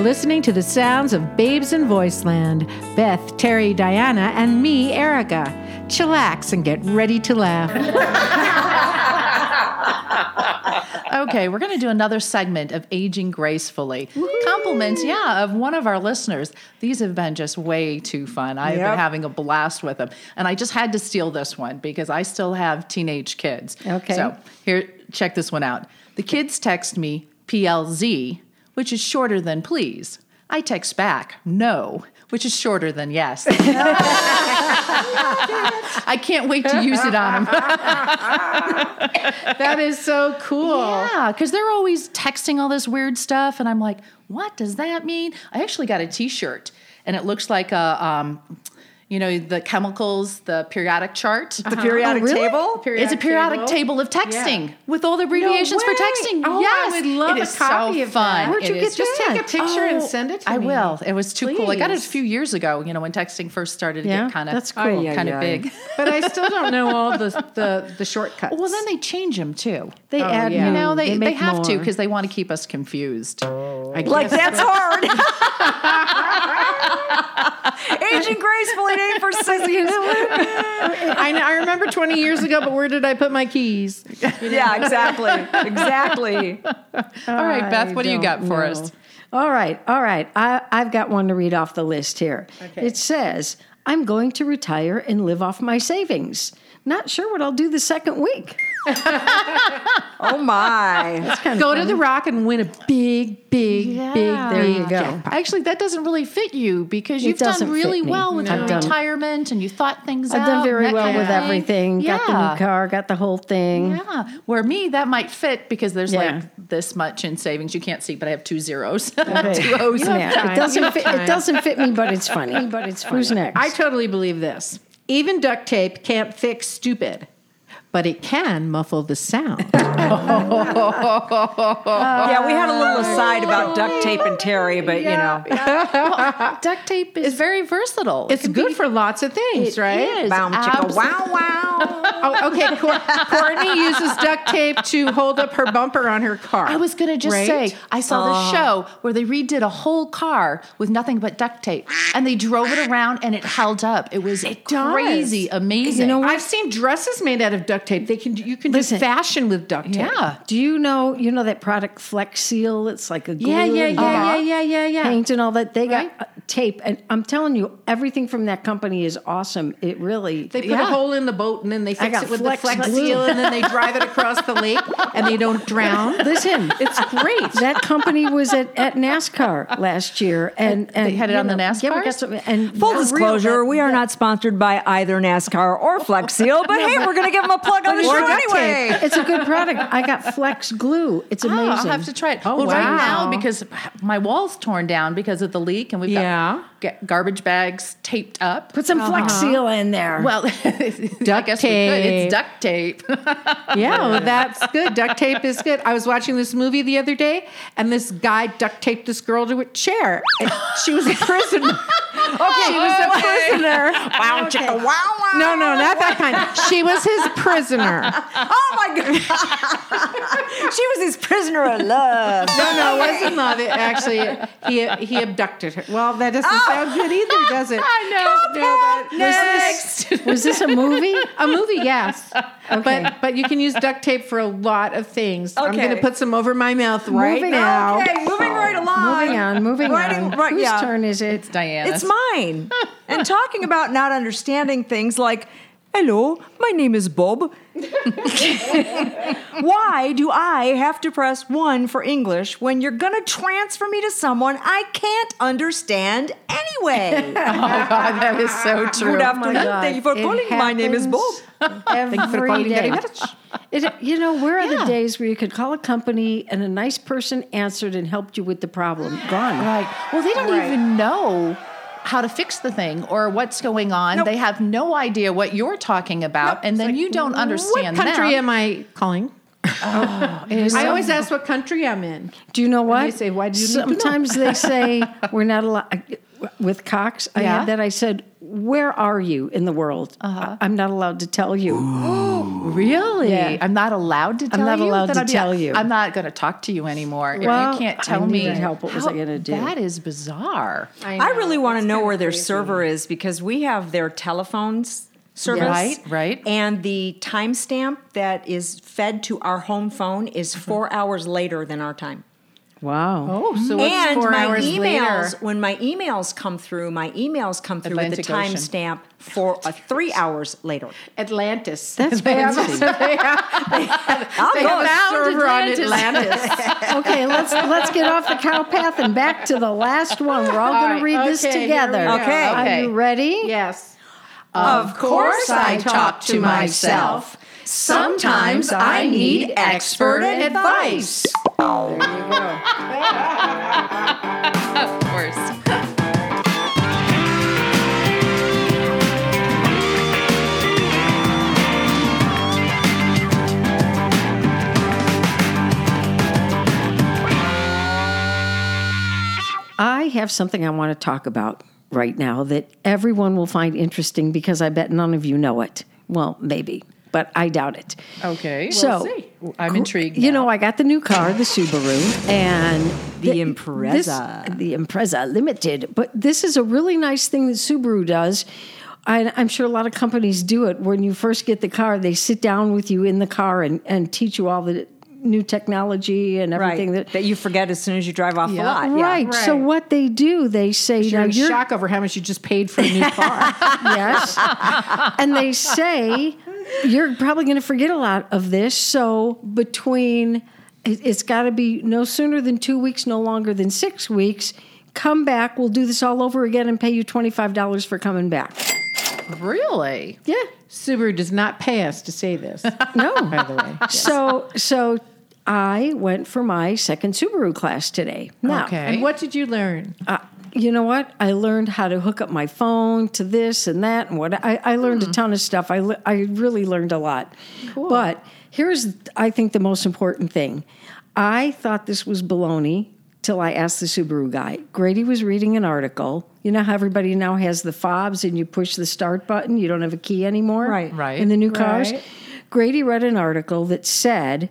listening to the sounds of Babes in Voiceland. Beth, Terry, Diana, and me, Erica. Chillax and get ready to laugh. Okay, we're going to do another segment of aging gracefully. Compliments, yeah, of one of our listeners. These have been just way too fun. I've Yep. been having a blast with them, and I just had to steal this one because I still have teenage kids. Okay. So here, check this one out. The kids text me PLZ, which is shorter than please. I text back no, which is shorter than yes. I can't wait to use it on them. That is so cool. Yeah, because they're always texting all this weird stuff, and I'm like, what does that mean? I actually got a T-shirt, and it looks like a, um, you know, the chemicals, the periodic chart. The uh-huh. periodic Oh, really? table? It's a periodic table? table, of texting Yeah. with all the abbreviations for texting. Oh, I yes, would love it a is copy so of fun. that. Where'd you is get just? Take a picture and oh, send it to I me. will. It was too cool. I got it a few years ago. You know, when texting first started to Yeah, get kind of that's cool. Ay, ay, kind of big. But I still don't know all the the, the shortcuts. Well, then they change them too. They Oh, add You know, they, They they, make have to because they want to keep us confused. I Like, that's hard. Aging gracefully ain't for sissies. I, I remember 20 years ago, but where did I put my keys? yeah, exactly. Exactly. All right, Beth, what do you got for know. us? All right, all right. I, I've got one to read off the list here. It says, I'm going to retire and live off my savings. Not sure what I'll do the second week. Oh my. Go to the rock and win a big, big, big. There you go. jackpot. Actually, that doesn't really fit you because you've done really well with No. your done- retirement and you thought things out. I've done very well with thing. everything. Got the new car, got the whole thing. Yeah. Where me, that might fit because there's Yeah. like this much in savings. You can't see, but I have two zeros. Okay. two O's. Yeah, time. it doesn't fit. It doesn't fit me, but it's funny. But it's funny. Who's next? I totally believe this. Even duct tape can't fix stupid, but it can muffle the sound. Yeah, we had a little aside about duct tape and Terry, but you know. Duct tape is very versatile. It's can good be- for lots of things, It right? is. Bow, chicka, Abs- wow, wow. Oh, okay. Cor- Courtney uses duct tape to hold up her bumper on her car. I was going to just right? say, I saw this oh. show where they redid a whole car with nothing but duct tape, and they drove it around, and it held up. It was does. crazy, amazing. You know, I've seen dresses made out of duct tape. They can you can Listen. do fashion with duct tape. yeah. Do you know? You know that product Flex Seal? It's like a glue Yeah, yeah, and yeah, yeah, yeah, yeah, yeah. paint and all that. They Right. got tape, and I'm telling you, everything from that company is awesome. It really. They put Yeah. a hole in the boat and then they fix it with Flex the flex glue. seal and then they drive it across the lake and they don't drown. Listen, It's great. that company was at, at NASCAR last year, and, and They had it you on the NASCAR. yeah, we got some- and Full for real, disclosure, we are that- not sponsored by either NASCAR or Flex Seal, but hey, we're going to give them a plug on the show duct tape. anyway. It's a good product. I got Flex Glue. It's amazing. Oh, I'll have to try it. Oh, well, right now because my wall's torn down because of the leak, and we've Yeah. got ga- garbage bags taped up. Put some Flex uh-huh. Seal in there. Well, I Duct guess we could. tape. It's duct tape. Yeah, well, that's good. Duct tape is good. I was watching this movie the other day, and this guy duct taped this girl to a chair. And She was a prisoner. okay, she was a prisoner. Wow, chicka, wow, wow. No, no, not that kind. She was his prisoner. Oh my God. she was his prisoner of love. No, no, it wasn't love. It actually, he he abducted her. Well, that doesn't oh. sound good either, does it? I know. No, Next. was this a movie? A movie, yes. Okay. But but you can use duct tape for a lot of things. I'm going to put some over my mouth right Moving now. Okay, moving right along. Moving on, moving Writing- on. right, Whose yeah. turn is it? Diana. It's mine. And talking about not understanding things like, hello, my name is Bob. Why do I have to press one for English when you're going to transfer me to someone I can't understand anyway? Oh God, that is so true. Good afternoon. Oh God. Thank you for It calling. My name is Bob. happens Thank you for calling day. very much. It, you know, where are Yeah. the days where you could call a company and a nice person answered and helped you with the problem? Gone. Right. Well, they don't even know how to fix the thing or what's going on. Nope. They have no idea what you're talking about, and then you don't understand What country them. am I calling? Oh, I always ask what country I'm in. Do you know what? they say, "Why do you need know?" Sometimes they say we're not allowed. Uh, with Cox, I Yeah. had that. I said, where are you in the world? Uh-huh. I- I'm not allowed to tell you. Really? Yeah. I'm not allowed to tell not you. allowed Then to I'd be tell like, you. I'm not going to talk to you anymore. If you can't I tell me help. What was I gonna do? That is bizarre. I really want to know where their server is because we have their telephones service. Right, right. And the timestamp that is fed to our home phone is Uh-huh. four hours later than our time. Wow. Oh, so and four my hours emails, later. when my emails come through, my emails come through with the timestamp for uh, three hours later. Atlantis. That's they have, fancy. they have, I'll they go. have a server Atlantis. on Atlantis. Okay, let's let's get off the cow path and back to the last one. We're all, going right, to read this okay, here together. we. Okay. Are Okay. you ready? yes. Of course I talk to myself. Sometimes I need expert advice. There you go. Of course. I have something I want to talk about right now that everyone will find interesting because I bet none of you know it. Well, maybe, but I doubt it. Okay. So, see. I'm intrigued. You now. know, I got the new car, the Subaru, and The th- Impreza. this- the Impreza Limited. But this is a really nice thing that Subaru does. I, I'm sure a lot of companies do it. When you first get the car, they sit down with you in the car and, and teach you all the new technology and everything Right. that. That you forget as soon as you drive off the Yeah. lot. Yeah. Right. So what they do, they say, You're now in you're shock over how much you just paid for a new car. yes. and they say you're probably going to forget a lot of this. So between, it- it's got to be no sooner than two weeks, no longer than six weeks. Come back. We'll do this all over again and pay you twenty five dollars for coming back. really? Yeah. Subaru does not pay us to say this, No. by the way. So so I went for my second Subaru class today. Now, Okay. And what did you learn? uh, you know what? I learned how to hook up my phone to this and that and what I, I learned a hmm. ton of stuff. I, le- I really learned a lot. But here's, I think, the most important thing. I thought this was baloney till I asked the Subaru guy. Grady was reading an article. You know how everybody now has the fobs and you push the start button, you don't have a key anymore? Right. Right. In the new cars? Right. Grady read an article that said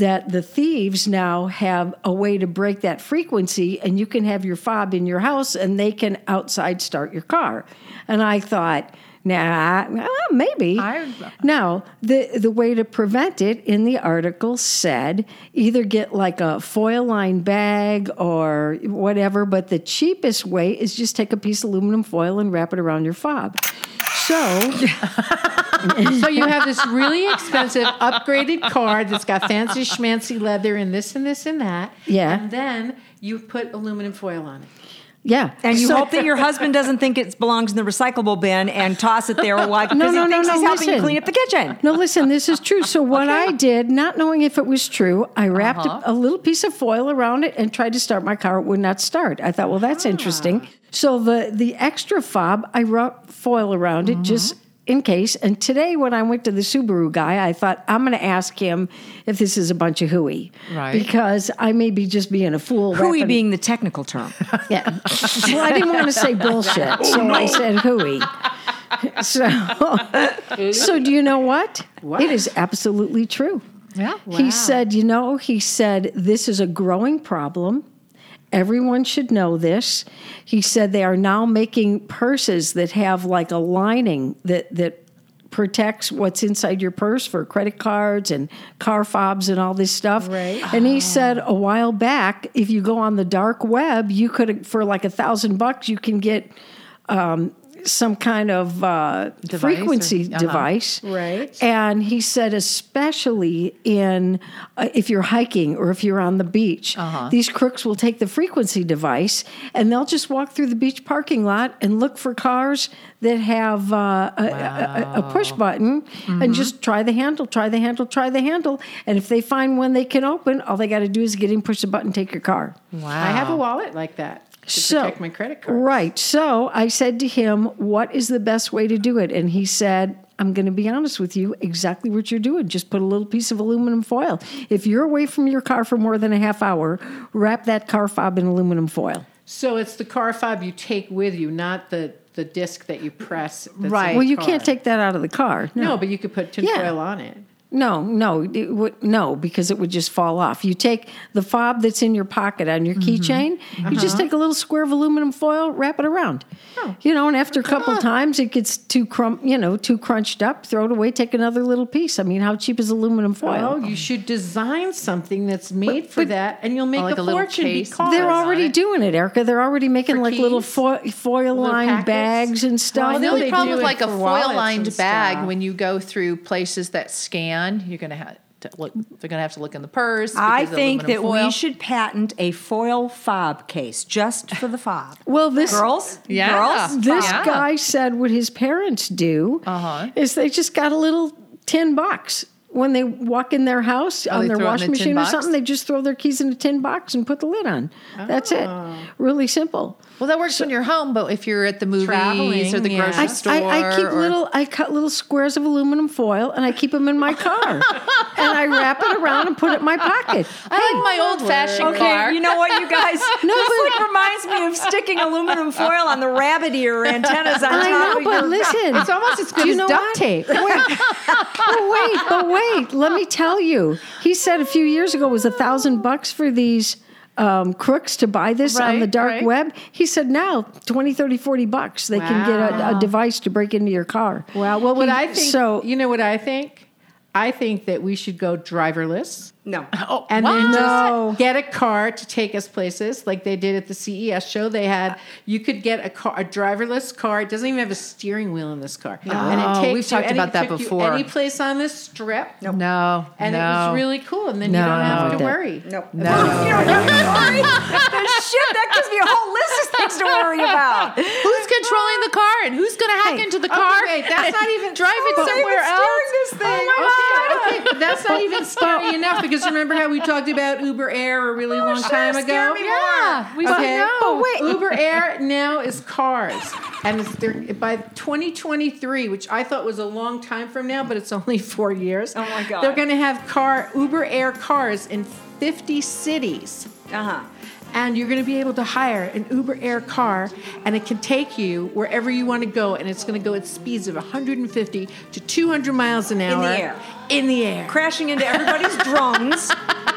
that the thieves now have a way to break that frequency and you can have your fob in your house and they can outside start your car. And I thought, nah, well, maybe. I- now, the, the way to prevent it in the article said either get like a foil lined bag or whatever, but the cheapest way is just take a piece of aluminum foil and wrap it around your fob. So, so you have this really expensive upgraded car that's got fancy schmancy leather and this and this and that. Yeah. And then you put aluminum foil on it. Yeah. And you So- hope that your husband doesn't think it belongs in the recyclable bin and toss it there while because No, no, he no, thinks no, he's helping you listen. clean up the kitchen. No, listen, this is true. So, what I did, not knowing if it was true, I wrapped a, uh-huh. a little piece of foil around it and tried to start my car. It would not start. I thought, well, that's ah. interesting. So, the, the extra fob, I wrapped foil around it mm-hmm. just in case. And today, when I went to the Subaru guy, I thought, I'm going to ask him if this is a bunch of hooey. Right. Because I may be just being a fool. Hooey wrapping- being the technical term. yeah. Well, I didn't want to say bullshit, oh, so I said hooey. So, so do you know what? It is absolutely true. Yeah. He said, you know, he said, this is a growing problem. Everyone should know this. He said they are now making purses that have like a lining that, that protects what's inside your purse for credit cards and car fobs and all this stuff. Right. And he said a while back, if you go on the dark web, you could, for like a thousand bucks, you can get um, some kind of uh, Device or- frequency uh-huh. device. Right. And he said, especially in uh, if you're hiking or if you're on the beach, Uh-huh. these crooks will take the frequency device and they'll just walk through the beach parking lot and look for cars that have uh, a, a, a push button Mm-hmm. and just try the handle, try the handle, try the handle. And if they find one they can open, all they got to do is get in, push the button, take your car. Wow. I have a wallet like that to So- protect my credit card. Right. So I said to him, What is the best way to do it? And he said, I'm going to be honest with you, exactly what you're doing. Just put a little piece of aluminum foil. If you're away from your car for more than a half hour, wrap that car fob in aluminum foil. So it's the car fob you take with you, not the the disc that you press. Right. Well, you car. can't take that out of the car. No, but you could put tinfoil Yeah. on it. No, no, it would, no, because it would just fall off. You take the fob that's in your pocket on your mm-hmm. keychain, you just uh-huh. take a little square of aluminum foil, wrap it around. Oh. You know, and after a couple times it gets too crum, you know, too crunched up, throw it away, take another little piece. I mean, how cheap is aluminum Oh, foil? you should design something that's made for that, and you'll make like a, a little fortune because They're already it. doing it, Erica. They're already making For like little keys? foil, foil lined packets? bags and stuff. Well, The only problem with like a foil lined bag when you go through places that scan, you're gonna have to look. They're gonna have to look in the purse. I think that aluminum we should patent a foil fob case just for the fob. well, this Girls, Yeah. girls, This Yeah. guy said what his parents do Uh-huh. is they just got a little tin box. When they walk in their house Oh, on their throw it in washing machine or something, they just throw their keys in a tin box and put the lid on. That's it. Oh. Really simple. Well, that works when you're home, but if you're at the movies Traveling, or the yeah. grocery I, store, I, I keep or- little, I cut little squares of aluminum foil and I keep them in my car. and I wrap it around and put it in my pocket. I like my old fashioned Okay, car. you know what, you guys? No, this but- like reminds me of sticking aluminum foil on the rabbit ear antennas on I top know, of but your. listen. it's almost as good you as know duct what? tape. but wait, but wait. Let me tell you. He said a few years ago it was a thousand bucks for these um, crooks to buy this on the dark right. web. He said now 20, 30, 40 bucks they can get a, a device to break into your car. Well, well, what He- I think. So you know what I think? I think that we should go driverless. No. oh, and what? then No. just get a car to take us places like they did at the CES show. They had you could get a car, a driverless car. It doesn't even have a steering wheel in this car, and it Oh, takes we've talked any- about that before. Any place on this strip, no, No. and no. it was really cool. And then No, you don't have to that- worry. No. No. You don't have to worry. Shit. That gives me a whole list of things to worry about. Who's controlling the car and who's going to hack into the car? wait, that's not even drive it Oh, somewhere else. this thing. Oh okay, okay, that's not even scary enough because remember how we talked about Uber Air a really long time ago? Yeah, we Okay, know. but wait. Uber Air now is cars, and it's they're, by 2023, which I thought was a long time from now, but it's only four years. Oh my God. They're going to have car Uber Air cars in 50 cities. Uh huh. And you're going to be able to hire an Uber Air car, and it can take you wherever you want to go, and it's going to go at speeds of 150 to 200 miles an hour in the air. In the air. Crashing into everybody's drones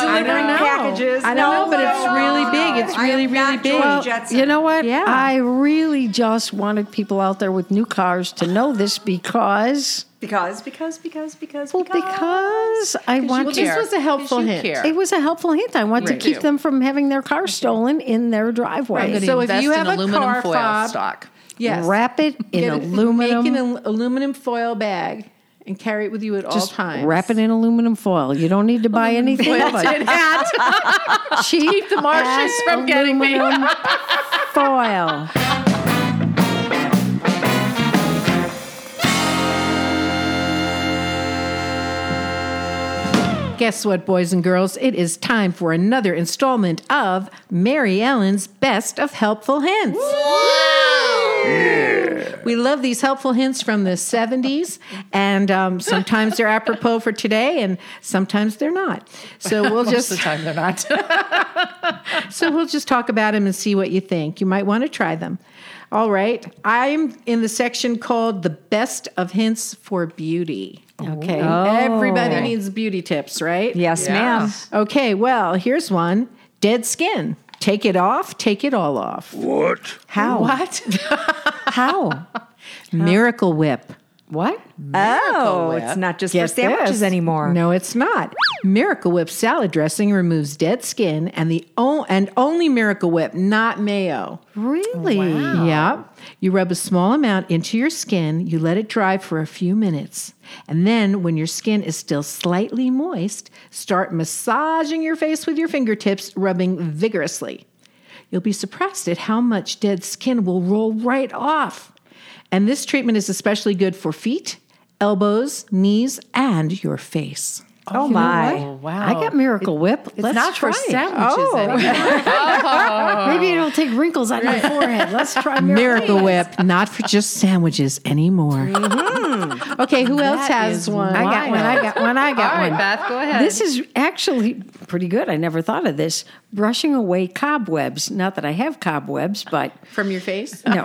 that are I don't know. packages. I don't No, know, but no, it's no, really no, big. It's I really, really big. Well, You know what? Yeah. I really just wanted people out there with new cars to know this because, Because, because, because, because, well, because I want Well, this was a helpful hint. care. It was a helpful hint. I want Right. to keep them from having their car stolen in their driveway. I'm going to So if you have in a aluminum car foil fob- stock. Yes. Wrap it in Get it- aluminum. Make an aluminum foil bag and carry it with you at all times. wrap it in aluminum foil. You don't need to buy anything but cheap. Keep the Martians ass from getting me. aluminum foil. Guess what, boys and girls? It is time for another installment of Mary Ellen's Best of Helpful Hints. We love these helpful hints from the 70s, and um, sometimes they're apropos for today, and sometimes they're not. So we'll just the time they're not. So we'll just talk about them and see what you think. You might want to try them. All right. I'm in the section called The Best of Hints for Beauty. Okay. Everybody needs beauty tips, right? Yes, Yeah. ma'am. Okay. Well, here's one dead skin. Take it off, take it all off. What? How? what? How? Miracle Whip. What? Oh, Whip. it's not just Get for sandwiches this. anymore. No, it's not. Miracle Whip salad dressing removes dead skin and the o- and only Miracle Whip, not mayo. Really? Wow. Yeah. You rub a small amount into your skin, you let it dry for a few minutes. And then, when your skin is still slightly moist, start massaging your face with your fingertips, rubbing vigorously. You'll be surprised at how much dead skin will roll right off. And this treatment is especially good for feet, elbows, knees, and your face. Oh, You my. Oh, wow. I got Miracle Whip. It's Let's not try for it. sandwiches oh. anymore. Maybe oh. it'll take wrinkles out on your forehead. Let's try Miracle, Miracle Whip, not for just sandwiches anymore. Mm-hmm. Okay, who else That has is one? I got one. I got one. I got All right, one. Beth, go ahead. This is actually pretty good. I never thought of this. Brushing away cobwebs. Not that I have cobwebs, but From your face? no.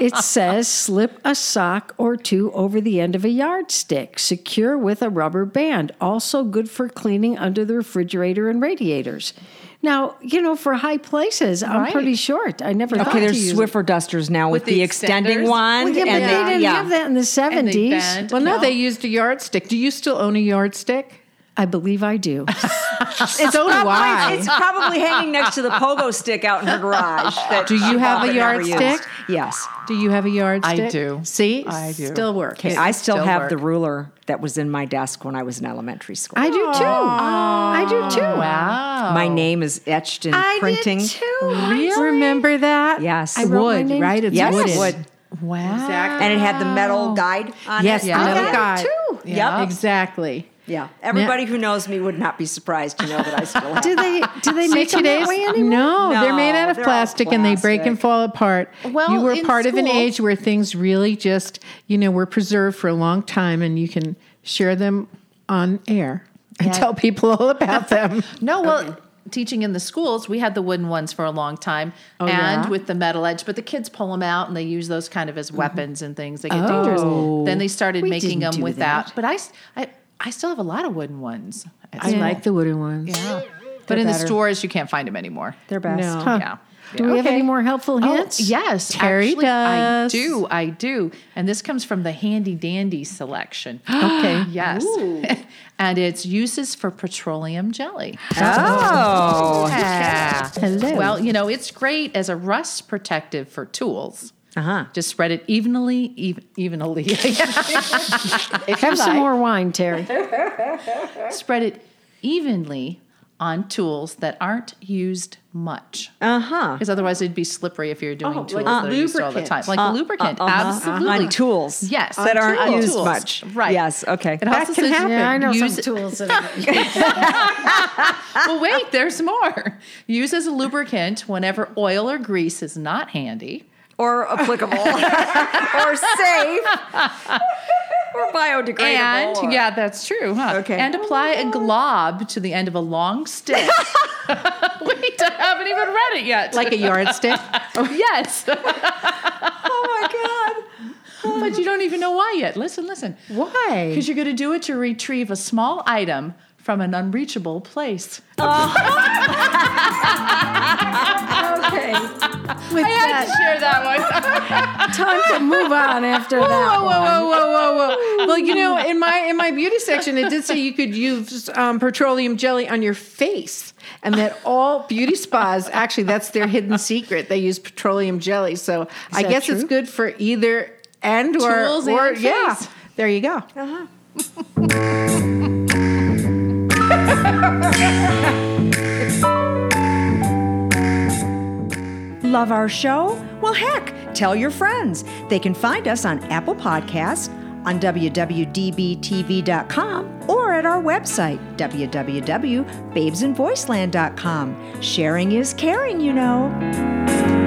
it says slip a sock or two over the end of a yardstick, secure with a rubber band. Also good for cleaning under the refrigerator and radiators. Now, you know, for high places, I'm Right. pretty short. I never thought Okay, to there's use Swiffer dusters now with, With the the, extending extenders? one. Well, yeah, but and they didn't yeah. have that in the And they 70s. bend. Well, no, No. they used a yardstick. Do you still own a yardstick? I believe I do. so do I. It's probably hanging next to the pogo stick out in her garage. that Do you have a but never used. yardstick? Yes. Do you have a yardstick? I do. See? I do. Still work. Okay, I still still have work. the ruler that was in my desk when I was in elementary school. I do too. I do too. Wow. my name is etched in I printing. did too. Remember that? Yes. I wrote my wood, name- right? It's Yes, wooden. wood. Wow. Exactly. And it had the metal guide on Yes, it. the Yeah. metal I guide. too. Yep. Exactly. Yeah. Everybody who knows me would not be surprised to know that I still have Do they do they make them today's that way anymore? no, they're made out of they're plastic and they break and fall apart. Well, you were in part of an age where things really just, you know, were preserved for a long time, and you can share them on air and tell people all about them. No, well, teaching in the schools, we had the wooden ones for a long time oh, and yeah? with the metal edge, but the kids pull them out and they use those kind of as mm-hmm. weapons and things. They get dangerous. Oh. Then they started making them without. that. But I, s- I, I still have a lot of wooden ones. I school. like the wooden ones. Yeah. But in the stores, you can't find them anymore. They're best. No. Yeah. Do we have any more helpful Oh, hints? yes, Terry actually, does. I do. I do. And this comes from the Handy Dandy selection. Okay. yes. and it's uses for petroleum jelly. Oh. oh. Yeah. Hello. Well, you know, it's great as a rust protective for tools. Uh-huh. Just spread it evenly, even, evenly. Have some more wine, Terry. spread it evenly on tools that aren't used much. Uh-huh. Because otherwise, it'd be slippery if you're doing Oh, tools like that are used all the time, lubricant. like a lubricant. Absolutely, On tools. Yes, That aren't tools. used much. Right. Yes. Okay. It also can says- happen. Yeah, I know Use some tools. That well, wait, there's more. Use as a lubricant whenever oil or grease is not handy. Or applicable. or safe. or biodegradable. And or- yeah, that's true. Huh? Okay. And apply a glob to the end of a long stick. wait, I haven't even read it yet. Like a yardstick. Oh, yes, Oh my God. but you don't even know why yet. Listen, listen. Why? Because you're going to do it to retrieve a small item from an unreachable place. okay. With I had that, to share that one. time to move on after that. Whoa, one. whoa, whoa, whoa, whoa, whoa! Well, you know, in my in my beauty section, it did say you could use um, petroleum jelly on your face, and that all beauty spas actually that's their hidden secret. They use petroleum jelly, so I that guess it's good for either and or Tools or and yeah. face. There you go. Love our show? Well, heck, tell your friends. They can find us on Apple Podcasts, on www.dbtv.com, or at our website, www.babesinvoiceland.com. Sharing is caring, you know.